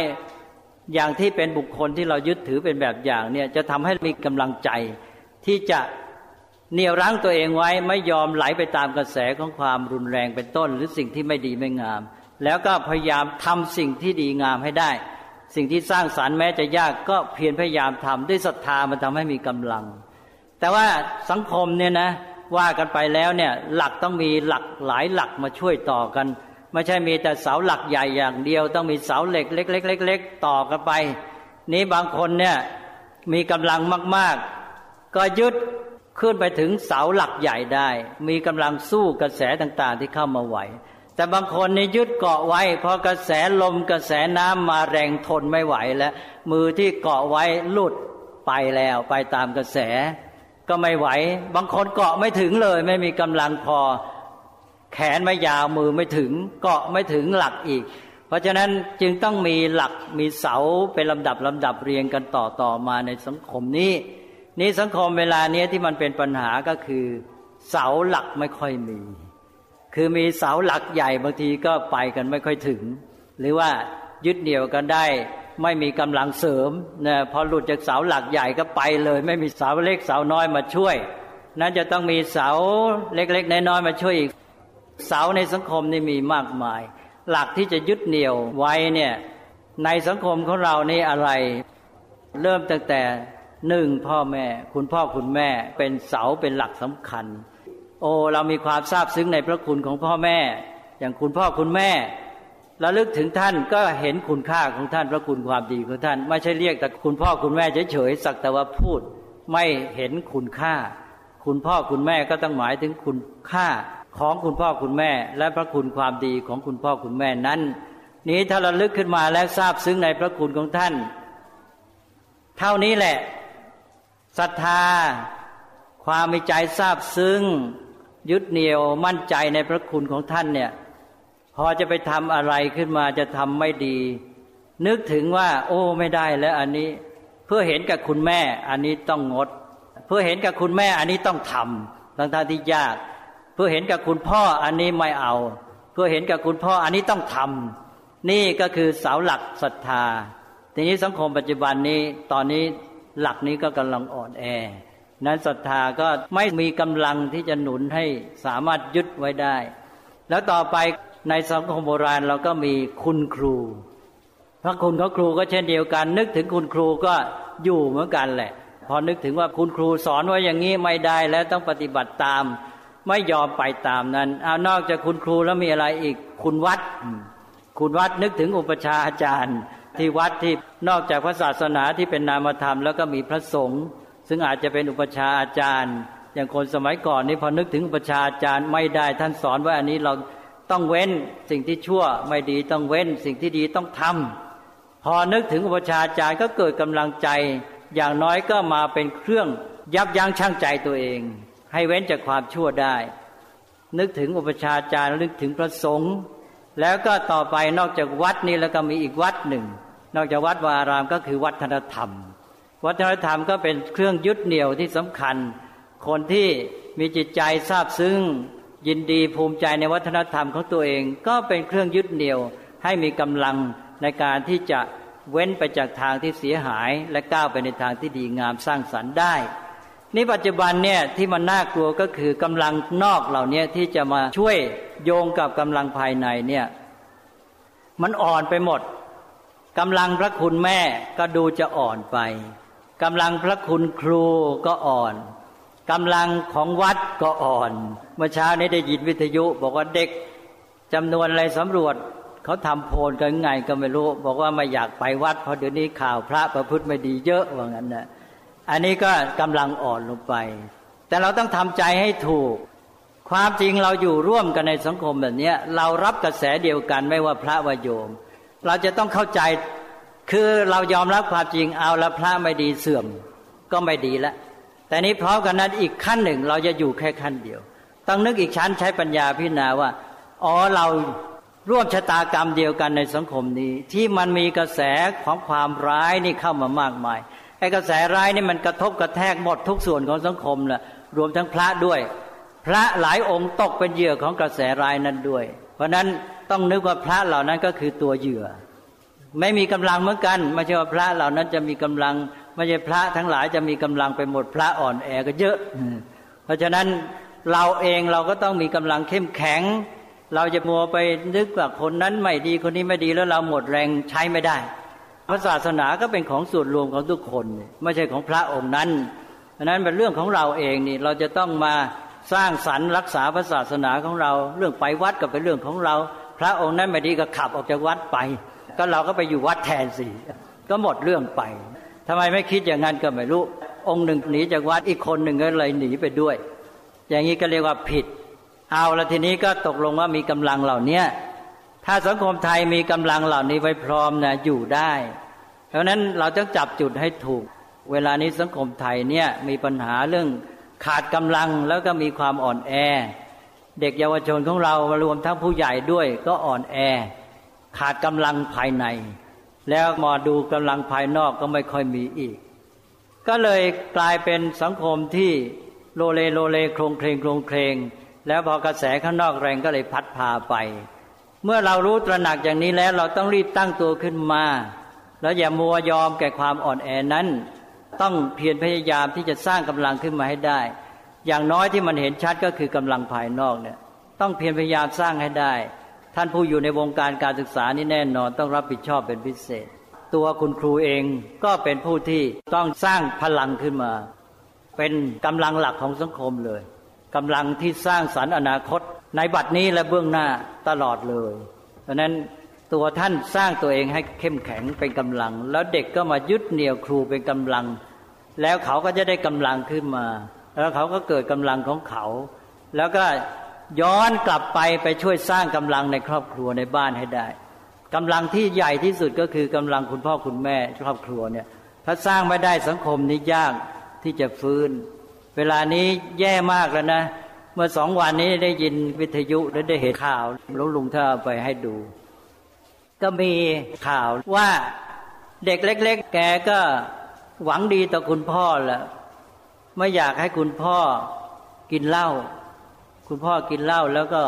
อย่างที่เป็นบุคคลที่เรายึดถือเป็นแบบอย่างเนี่ยจะทำให้มีกำลังใจที่จะ เหนี่ยวรั้งตัวเองไว้ไม่ยอมไหลไปตามกระแสของความรุนแรงเป็นต้น หรือสิ่งที่ไม่ดีไม่งาม แล้วก็พยายามทำสิ่งที่ดีงามให้ได้ สิ่งที่สร้างสารรค์แม้จะยากก็เพียรพยายามทำด้วยศรัทธามันทำให้มีกำลัง แต่ว่าสังคมเนี่ยนะว่ากันไปแล้วเนี่ยหลักต้องมีหลักหลายหลักมาช่วยต่อกัน ไม่ใช่มีแต่เสาหลักใหญ่อย่างเดียว ต้องมีเสาเหล็กเล็กๆๆต่อกันไป นี้บางคนเนี่ยมีกำลังมาก ๆ ก็ยึด ขึ้นไปถึงเสาหลักใหญ่ได้ มีกำลังสู้กระแสต่างๆที่เข้ามาไหว แต่บางคนนี่ยึดเกาะไว้พอกระแสลมกระแสน้ำมาแรงทนไม่ไหวแล้ว มือที่เกาะไว้หลุดไปแล้วไปตามกระแส ก็ไม่ไหว บางคนเกาะไม่ถึงเลย ไม่มีกำลังพอ แขนไม่ยาวมือไม่ถึง เกาะไม่ถึงหลักอีก เพราะฉะนั้นจึงต้องมีหลักมีเสาเป็นลำดับลำดับเรียงกันต่อต่อมาในสังคมนี้ นี่สังคมเวลาเนี้ยที่มันเป็นปัญหาก็คือ เสาหลักไม่ค่อยมี คือมีเสาหลักใหญ่บางทีก็ไปกันไม่ค่อยถึง หรือว่ายึดเหนี่ยวกันได้ไม่มีกำลังเสริมนะพอหลุดจากเสาหลักใหญ่ก็ไปเลย ไม่มีเสาเล็กเสาน้อยมาช่วย นั้นจะต้องมีเสาเล็กๆน้อยๆมาช่วยอีก เสาในสังคมนี่มีมากมาย หลักที่จะยึดเหนี่ยวไว้เนี่ยในสังคมของเรานี่อะไร เริ่มตั้งแต่ หนึ่งพ่อแม่ คุณพ่อคุณแม่เป็นเสาเป็นหลักสำคัญ โอ้เรามีความซาบซึ้งในพระคุณของพ่อแม่ อย่างคุณพ่อคุณแม่ระลึกถึงท่านก็เห็นคุณค่าของท่านพระคุณความดีของท่าน ไม่ใช่เรียกแต่คุณพ่อคุณแม่เฉยๆสักแต่ว่าพูด ไม่เห็นคุณค่า คุณพ่อคุณแม่ก็ต้องหมายถึงคุณค่าของคุณพ่อคุณแม่ และพระคุณความดีของคุณพ่อคุณแม่นั้น นี้ถ้าราลึกขึ้นมาแล้วทราบซึ้งในพระคุณของท่าน เท่านี้แหละ ศรัทธา ความมีใจทราบซึ้ง ยึดเหนี่ยวมั่นใจในพระคุณของท่านเนี่ย พอจะไปทำอะไรขึ้นมาจะทำไม่ดี นึกถึงว่า โอ้ไม่ได้แล้วอันนี้เพื่อเห็นกับคุณแม่ อันนี้ต้องงด เพื่อเห็นกับคุณแม่ อันนี้ต้องทำทั้งท่าที่ยาก เพื่อเห็นกับคุณพ่ออันนี้ไม่เอา เพื่อเห็นกับคุณพ่ออันนี้ต้องทำนี่ก็คือเสาหลักศรัทธาทีนี้สังคมปัจจุบันนี้ตอนนี้ หลักนี้ก็กำลังอ่อนแอ นั้นศรัทธาก็ไม่มีกำลังที่จะหนุนให้สามารถยึดไว้ได้ แล้วต่อไปในสังคมโบราณเราก็มีคุณครูพระคุณของครูก็เช่นเดียวกัน นึกถึงคุณครูก็อยู่เหมือนกันแหละ พอนึกถึงว่าคุณครูสอนว่าอย่างนี้ไม่ได้แล้วต้องปฏิบัติตาม ไม่ยอมไปตามนั้นเอานอกจากคุณครูแล้วมีอะไรอีก คุณวัด คุณวัดนึกถึงอุปชาอาจารย์ ที่วัดที่นอกจากพระศาสนาที่เป็นนามธรรม แล้วก็มีพระสงฆ์ซึ่งอาจจะเป็นอุปชาอาจารย์ อย่างคนสมัยก่อนนี่พอนึกถึงอุปชาอาจารย์ไม่ได้ท่านสอนว่าอันนี้เราต้องเว้นสิ่งที่ชั่วไม่ดีต้องเว้น สิ่งที่ดีต้องทำพอนึกถึงอุปชาอาจารย์ก็เกิดกำลังใจ อย่างน้อยก็มาเป็นเครื่องยับยั้งชั่งใจตัวเอง ให้เว้นจากความชั่วได้ นึกถึงอุปชาอาจารย์นึกถึงพระสงฆ์แล้วก็ต่อไปนอกจากวัดนี้แล้วก็มีอีกวัดหนึ่ง นอกจากวัดวารามก็คือวัฒนธรรม วัฒนธรรมก็เป็นเครื่องยึดเหนี่ยวที่สำคัญ คนที่มีจิตใจซาบซึ้งยินดีภูมิใจในวัฒนธรรมของตัวเอง ก็เป็นเครื่องยึดเหนี่ยวให้มีกำลังในการที่จะเว้นไปจากทางที่เสียหายและก้าวไปในทางที่ดีงามสร้างสรรค์ได้นี่ปัจจุบันเนี่ยที่มันน่ากลัวก็คือกำลังนอกเหล่านี้ที่จะมาช่วยโยงกับกำลังภายในเนี่ยมันอ่อนไปหมด กำลังพระคุณแม่ก็ดูจะอ่อนไปกำลังพระคุณครูก็อ่อนกำลังของวัดก็อ่อน เมื่อเช้านี้ได้ยินวิทยุ บอกว่าเด็กจำนวนอะไรสำรวจเขาทำโพลกันไงก็ไม่รู้ บอกว่าไม่อยากไปวัด เพราะเดี๋ยวนี้ข่าวพระประพฤติไม่ดีเยอะว่างั้นนะอันนี้ก็กำลังอ่อนลงไป แต่เราต้องทำใจให้ถูก ความจริงเราอยู่ร่วมกันในสังคมแบบนี้เรารับกระแสเดียวกันไม่ว่าพระวโยม เราจะต้องเข้าใจคือเรายอมรับความจริงเอาล้วพระไม่ดีเสื่อมก็ไม่ดีแล้วแต่นี้พร้อมกันนั้นอีกขั้นหนึ่งเราจะอยู่แค่ขั้นเดียว ต้องนึกอีกชั้นใช้ปัญญาพิจารณาว่าอ๋อเราร่วมชะตากรรมเดียวกันในสังคมนี้ ที่มันมีกระแสของความร้ายนี่เข้ามามากมายไอ้กระแสร้ายนี่มันกระทบกระแทกหมดทุกส่วนของสังคมแหละรวมทั้งพระด้วย พระหลายองค์ตกเป็นเหยื่อของกระแสร้ายนั้นด้วย เพราะนั้น ต้องนึกว่าพระเหล่านั้นก็คือตัวเหยื่อ ไม่มีกำลังเหมือนกันไม่ใช่ว่าพระเหล่านั้นจะมีกำลังไม่ใช่พระทั้งหลายจะมีกำลังไปหมดพระอ่อนแอก็เยอะ เพราะฉะนั้นเราเองเราก็ต้องมีกำลังเข้มแข็ง เราจะมัวไปนึกว่าคนนั้นไม่ดีคนนี้ไม่ดีแล้วเราหมดแรงใช้ไม่ได้พระศาสนาก็เป็นของส่วนรวมของทุกคนไม่ใช่ของพระองค์นั้นเพราะนั้นเป็นเรื่องของเราเองนี่เราจะต้องมาสร้างสรรค์รักษาพระศาสนาของเรา เรื่องไปวัดก็เป็นเรื่องของเรา พระองค์นั้นไม่ดีก็ขับออกจากวัดไป ก็เราก็ไปอยู่วัดแทนสิก็หมดเรื่องไปทำไมไม่คิดอย่างนั้นก็ไม่รู้ องค์หนึ่งหนีจากวัดอีกคนหนึ่งก็เลยหนีไปด้วย อย่างนี้ก็เรียกว่าผิด เอาละทีนี้ก็ตกลงว่ามีกำลังเหล่านี้ถ้าสังคมไทยมีกำลังเหล่านี้ไว้พร้อมนะอยู่ได้ เพราะนั้นเราต้องจับจุดให้ถูก เวลานี้สังคมไทยเนี่ยมีปัญหาเรื่องขาดกำลังแล้วก็มีความอ่อนแอ เด็กเยาวชนของเรารวมทั้งผู้ใหญ่ด้วยก็อ่อนแอ ขาดกำลังภายใน แล้วมาดูกำลังภายนอกก็ไม่ค่อยมีอีก ก็เลยกลายเป็นสังคมที่โลเลโลเลโคลงเคลงโคลงเคลงแล้วพอกระแสข้างนอกแรงก็เลยพัดพาไป เมื่อเรารู้ตระหนักอย่างนี้แล้วเราต้องรีบตั้งตัวขึ้นมา แล้วอย่ามัวยอมแก่ความอ่อนแอนั้น ต้องเพียรพยายามที่จะสร้างกำลังขึ้นมาให้ได้ อย่างน้อยที่มันเห็นชัดก็คือกำลังภายนอกเนี่ย ต้องเพียรพยายามสร้างให้ได้ ท่านผู้อยู่ในวงการการศึกษานี่แน่นอนต้องรับผิดชอบเป็นพิเศษ ตัวคุณครูเองก็เป็นผู้ที่ต้องสร้างพลังขึ้นมา เป็นกำลังหลักของสังคมเลยกำลังที่สร้างสรรค์อนาคต ในบัดนี้และเบื้องหน้าตลอดเลยเพราะนั้นตัวท่านสร้างตัวเองให้เข้มแข็งเป็นกำลัง แล้วเด็กก็มายึดเหนี่ยวครูเป็นกำลัง แล้วเขาก็จะได้กำลังขึ้นมา แล้วเขาก็เกิดกำลังของเขา แล้วก็ย้อนกลับไปไปช่วยสร้างกำลังในครอบครัวในบ้านให้ได้กำลังที่ใหญ่ที่สุดก็คือกำลังคุณพ่อคุณแม่ครอบครัวเนี่ย ถ้าสร้างไม่ได้สังคมนี้ยากที่จะฟื้น เวลานี้แย่มากแล้วนะ เมื่อสองวันนี้ได้ยินวิทยุและได้เห็นข่าวลุงลุงถ้าไปให้ดู ก็มีข่าวว่าเด็กเล็ก ๆ แกก็หวังดีต่อคุณพ่อแหละ ไม่อยากให้คุณพ่อกินเหล้าคุณพ่อกินเหล้าแล้วก็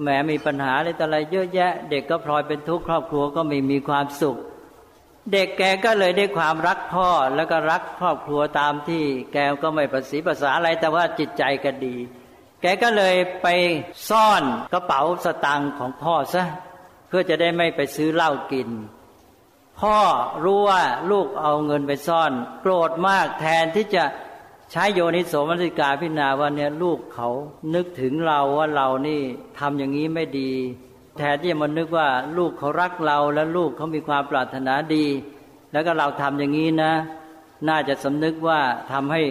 แหมมีปัญหาอะไรต่ออะไรเยอะแยะ เด็กก็พลอยเป็นทุกข์ครอบครัวก็ไม่มีความสุข เด็กแกก็เลยได้ความรักพ่อแล้วก็รักครอบครัวตามที่ แกก็ไม่ประสีภาษาอะไรแต่ว่าจิตใจก็ดี แกก็เลยไปซ่อนกระเป๋าสตังค์ของพ่อซะเพื่อจะได้ไม่ไปซื้อเหล้ากิน พ่อรู้ว่าลูกเอาเงินไปซ่อน โกรธมากแทนที่จะ ใช้โยนิโสมนสิกาพิจารณาว่าเนี่ยลูกเขานึกถึงเราว่าเรานี่ทำอย่างนี้ไม่ดี แทนที่จะมานึกว่าลูกเขารักเราและลูกเขามีความปรารถนาดี แล้วก็เราทำอย่างนี้นะ น่าจะสำนึกว่าทำให้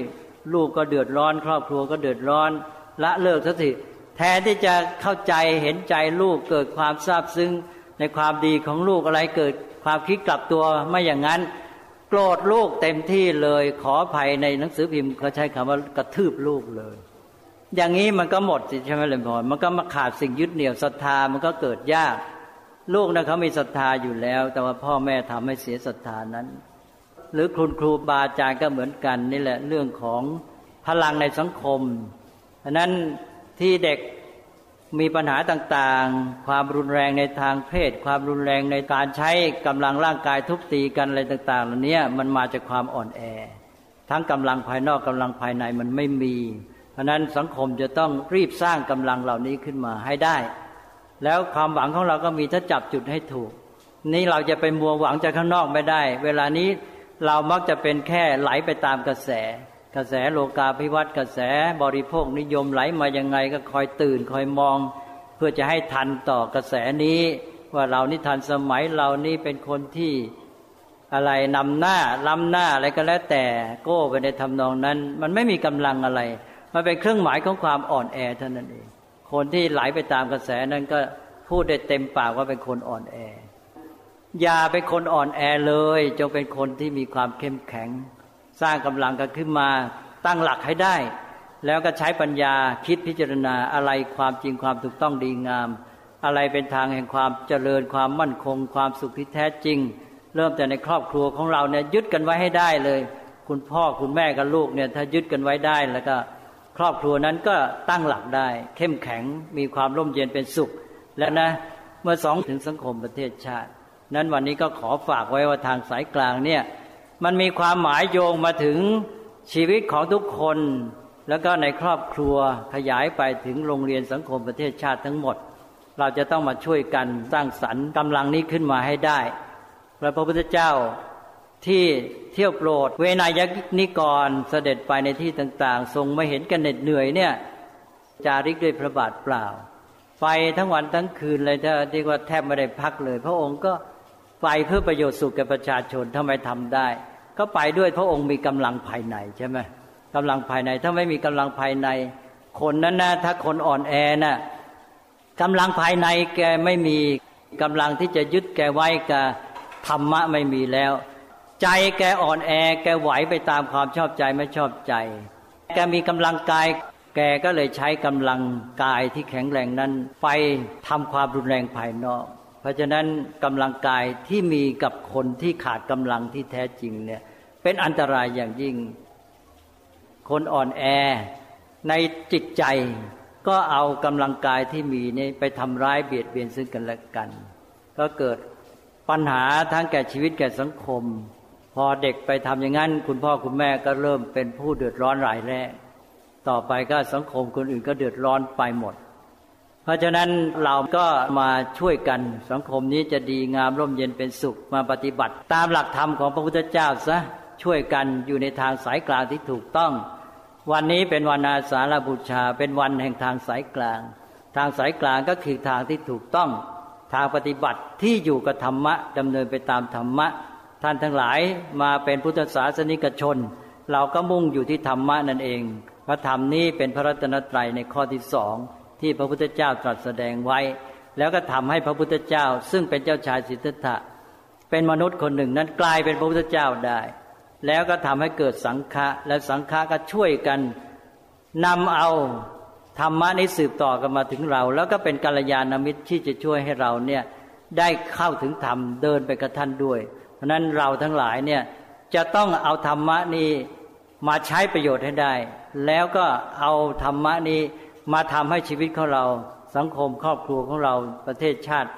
ลูกก็เดือดร้อน ครอบครัวก็เดือดร้อน ละเลิกสักทีแทนที่จะเข้าใจเห็นใจลูกเกิดความซาบซึ้งในความดีของลูกอะไรเกิดความคิดกลับตัวไม่อย่างนั้น โกรธลูกเต็มที่เลย ขออภัยในหนังสือพิมพ์เขาใช้คำว่ากระทืบลูกเลย อย่างนี้มันก็หมดใช่ไหมเลยพอมันก็มาขาดสิ่งยึดเหนี่ยวศรัทธามันก็เกิดยาก ลูกนะเขามีศรัทธาอยู่แล้ว แต่ว่าพ่อแม่ทำให้เสียศรัทธานั้น หรือคุณครูบาอาจารย์ก็เหมือนกันนี่แหละเรื่องของพลังในสังคมฉะนั้นที่เด็ก มีปัญหาต่างๆ ความรุนแรงในทางเพศ ความรุนแรงในการใช้กำลังร่างกายทุบตีกันอะไรต่างๆเหล่านี้มันมาจากความอ่อนแอ ทั้งกำลังภายนอกกำลังภายในมันไม่มี เพราะนั้นสังคมจะต้องรีบสร้างกำลังเหล่านี้ขึ้นมาให้ได้ แล้วความหวังของเราก็มีถ้าจับจุดให้ถูก นี่เราจะไปมัวหวังจากข้างนอกไม่ได้ เวลานี้เรามักจะเป็นแค่ไหลไปตามกระแส กระแสโลกาภิวัตน์กระแสบริโภคนิยมไหลมายังไงก็คอยตื่นคอยมอง เพื่อจะให้ทันต่อกระแสนี้ ว่าเรานี่ทันสมัยเรานี่เป็นคนที่อะไรนำหน้าล้ำหน้าอะไรก็แล้วแต่โก้ไปในทำนองนั้น มันไม่มีกำลังอะไร มันเป็นเครื่องหมายของความอ่อนแอเท่านั้นเอง คนที่ไหลไปตามกระแสนั้นก็พูดได้เต็มปากว่าเป็นคนอ่อนแอ อย่าเป็นคนอ่อนแอเลย จงเป็นคนที่มีความเข้มแข็ง สร้างกำลังกันขึ้นมาตั้งหลักให้ได้ แล้วก็ใช้ปัญญาคิดพิจารณาอะไรความจริงความถูกต้องดีงาม อะไรเป็นทางแห่งความเจริญความมั่นคง ความสุขที่แท้จริง เริ่มแต่ในครอบครัวของเราเนี่ยยึดกันไว้ให้ได้เลย คุณพ่อคุณแม่กับลูกเนี่ยถ้ายึดกันไว้ได้แล้วก็ครอบครัวนั้นก็ตั้งหลักได้ เข้มแข็งมีความร่มเย็นเป็นสุข และนะเมื่อสองถึงสังคมประเทศชาติ นั้นวันนี้ก็ขอฝากไว้ว่าทางสายกลางเนี่ย มันมีความหมายโยงมาถึงชีวิตของทุกคน แล้วก็ในครอบครัวขยายไปถึงโรงเรียนสังคมประเทศชาติทั้งหมด เราจะต้องมาช่วยกันสร้างสรรค์กำลังนี้ขึ้นมาให้ได้พระพุทธเจ้าที่เที่ยวโปรด เวนายนิกรเสด็จไปในที่ต่างๆ ทรงไม่เห็นกันเหน็ดเหนื่อยเนี่ยจาริกด้วยพระบาทเปล่า ไปทั้งวันทั้งคืนเลยถ้าเรียกว่าแทบไม่ได้พักเลย พระองค์ก็ ไปเพื่อประโยชน์สุขแก่ประชาชนทำไมทำได้ ก็ไปด้วยพระองค์มีกำลังภายในใช่ไหมกำลังภายในถ้าไม่มีกำลังภายใน คนนั้นนะถ้าคนอ่อนแอนะ่ะกำลังภายในแกไม่มีกำลังที่จะยึดแกไว้กับธรรมะไม่มีแล้ว ใจแกอ่อนแอ แกไหวไปตามความชอบใจไม่ชอบใจ แกมีกำลังกายแกก็เลยใช้กำลังกายที่แข็งแรงนั้น ไปทำความรุนแรงภายนอก พราะฉะนั้นกำลังกายที่มีกับคนที่ขาดกำลังที่แท้จริงเนี่ยเป็นอันตรายอย่างยิ่ง คนอ่อนแอในจิตใจก็เอากำลังกายที่มีนี่ไปทำร้ายเบียดเบียนซึ่งกันและกัน ก็เกิดปัญหาทั้งแก่ชีวิตแก่สังคม พอเด็กไปทำอย่างนั้น คุณพ่อคุณแม่ก็เริ่มเป็นผู้เดือดร้อนรายแรก ต่อไปก็สังคมคนอื่นก็เดือดร้อนไปหมด เพราะฉะนั้นเราก็มาช่วยกันสังคมนี้จะดีงามร่มเย็นเป็นสุขมาปฏิบัติ ตามหลักธรรมของพระพุทธเจ้าซะช่วยกันอยู่ในทางสายกลางที่ถูกต้อง วันนี้เป็นวันอาสาฬบูชา เป็นวันแห่งทางสายกลาง ทางสายกลางก็คือทางที่ถูกต้อง ทางปฏิบัติที่อยู่กับธรรมะดำเนินไปตามธรรมะ ท่านทั้งหลายมาเป็นพุทธศาสนิกชน เราก็มุ่งอยู่ที่ธรรมะนั่นเองพระธรรมนี้เป็นพระรัตนตรัยในข้อที่สอง ที่พระพุทธเจ้าตรัสแสดงไว้ แล้วก็ทำให้พระพุทธเจ้า ซึ่งเป็นเจ้าชายสิทธัตถะเป็นมนุษย์คนหนึ่งนั้นกลายเป็นพระพุทธเจ้าได้ แล้วก็ทำให้เกิดสังฆะและสังฆะก็ช่วยกันนำเอาธรรมะนี้สืบต่อกันมาถึงเรา แล้วก็เป็นกัลยาณมิตรที่จะช่วยให้เราเนี่ยได้เข้าถึงธรรมเดินไปกับท่านด้วย เพราะนั้นเราทั้งหลายเนี่ยจะต้องเอาธรรมะนี้มาใช้ประโยชน์ให้ได้ แล้วก็เอาธรรมะนี้ มาทำให้ชีวิตของเรา สังคมครอบครัวของเราประเทศชาติ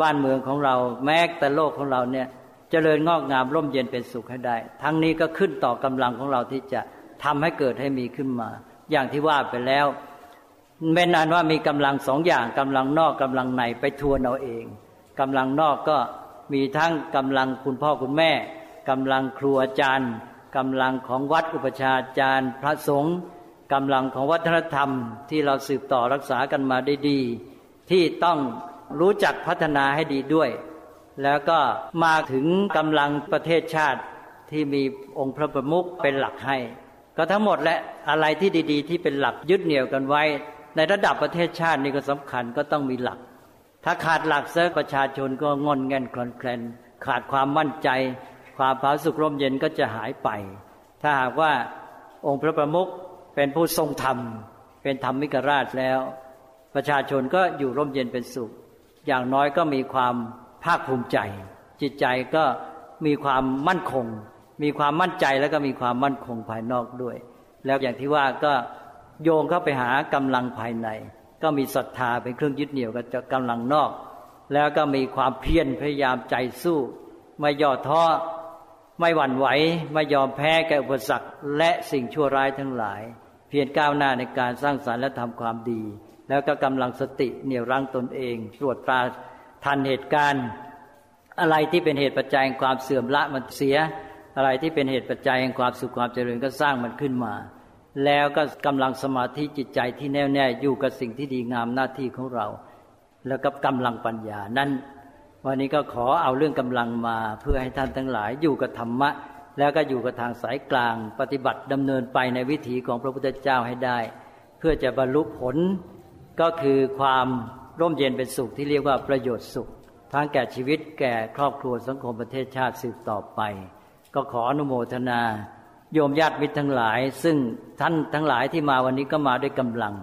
บ้านเมืองของเรา แม้แต่โลกของเราเนี่ยจเจริญงอกงามร่มเย็นเป็นสุขให้ได้ ทั้งนี้ก็ขึ้นต่อกำลังของเราที่จะทำให้เกิดให้มีขึ้นมา อย่างที่ว่าไปแล้วเป็นอันว่ามีกำลังสองอย่างกำลังนอกกำลังในไปทวนเอาเองกำลังนอกก็มีทั้งกำลังคุณพ่อคุณแม่กำลังครูอาจารย์กำลังของวัดอุปชอาจารย์ พระสงฆ์ กำลังของวัฒนธรรมที่เราสืบต่อรักษากันมาได้ดี ที่ต้องรู้จักพัฒนาให้ดีด้วย แล้วก็มาถึงกำลังประเทศชาติที่มีองค์พระประมุขเป็นหลักให้ ก็ทั้งหมดและอะไรที่ดี ๆ ที่เป็นหลักยึดเหนี่ยวกันไว้ ในระดับประเทศชาตินี่ก็สำคัญก็ต้องมีหลัก ถ้าขาดหลักเสียประชาชนก็งอนแงนคลอนแคลนขาดความมั่นใจ ความผาสุกร่มเย็นก็จะหายไป ถ้าหากว่าองค์พระประมุข เป็นผู้ทรงธรรม เป็นธรรมิกราชแล้ว ประชาชนก็อยู่ร่มเย็นเป็นสุข อย่างน้อยก็มีความภาคภูมิใจ จิตใจก็มีความมั่นคง มีความมั่นใจแล้วก็มีความมั่นคงภายนอกด้วย แล้วอย่างที่ว่าก็โยงเข้าไปหากำลังภายใน ก็มีศรัทธาเป็นเครื่องยึดเหนี่ยวกับกำลังนอก แล้วก็มีความเพียรพยายามใจสู้ ไม่ย่อท้อไม่หวั่นไหว ไม่ยอมแพ้แก่อุปสรรคและสิ่งชั่วร้ายทั้งหลาย พียรก้าวหน้าในการสร้างสารรค์และทำความดี แล้วก็กำลังสติเหนี่ยวรั้งตนเอง ตรวจตราทันเหตุการณ์ อะไรที่เป็นเหตุปัจจัยแห่งความเสื่อมละมันเสีย อะไรที่เป็นเหตุปัจจัยแห่งความสุขความเจริญก็สร้างมันขึ้นมา แล้วก็กำลังสมาธิจิตใจที่แน่วแน่อยู่กับสิ่งที่ดีงามหน้าที่ของเรา แล้วก็กำลังปัญญานั้น วันนี้ก็ขอเอาเรื่องกำลังมาเพื่อให้ท่านทั้งหลายอยู่กับธรรมะ แล้วก็อยู่กับทางสายกลาง ปฏิบัติดำเนินไปในวิถีของพระพุทธเจ้าให้ได้ เพื่อจะบรรลุผลก็คือความร่มเย็นเป็นสุขที่เรียกว่าประโยชน์สุข ทั้งแก่ชีวิตแก่ครอบครัวสังคมประเทศชาติสืบต่อไป ก็ขออนุโมทนา โยมญาติมิตรทั้งหลาย ซึ่งท่านทั้งหลายที่มาวันนี้ก็มาด้วยกำลัง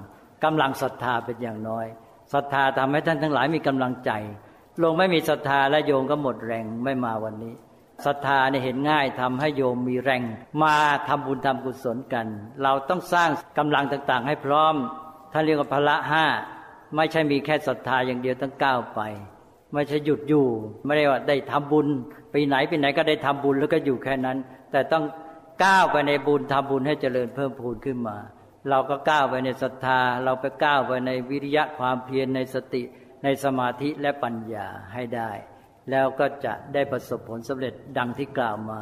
กำลังศรัทธาเป็นอย่างน้อยศรัทธาทำให้ท่านทั้งหลายมีกำลังใจลงไม่มีศรัทธาและโยมก็หมดแรงไม่มาวันนี้ ศรัทธาเนี่ยเห็นง่ายทำให้โยมมีแรง มาทำบุญทำกุศลกัน เราต้องสร้างกำลังต่างๆ ให้พร้อมท่านเรียกว่าพละห้าไม่ใช่มีแค่ศรัทธาอย่างเดียวต้องก้าวไป ไม่ใช่หยุดอยู่ ไม่ได้ว่าได้ทำบุญไปไหนไปไหนก็ได้ทำบุญแล้วก็อยู่แค่นั้น แต่ต้องก้าวไปในบุญทำบุญให้เจริญเพิ่มพูนขึ้นมา เราก็ก้าวไปในศรัทธา เราไปก้าวไปในวิริยะความเพียรในสติในสมาธิและปัญญาให้ได้ แล้วก็จะได้ประสบผลสำเร็จดังที่กล่าวมา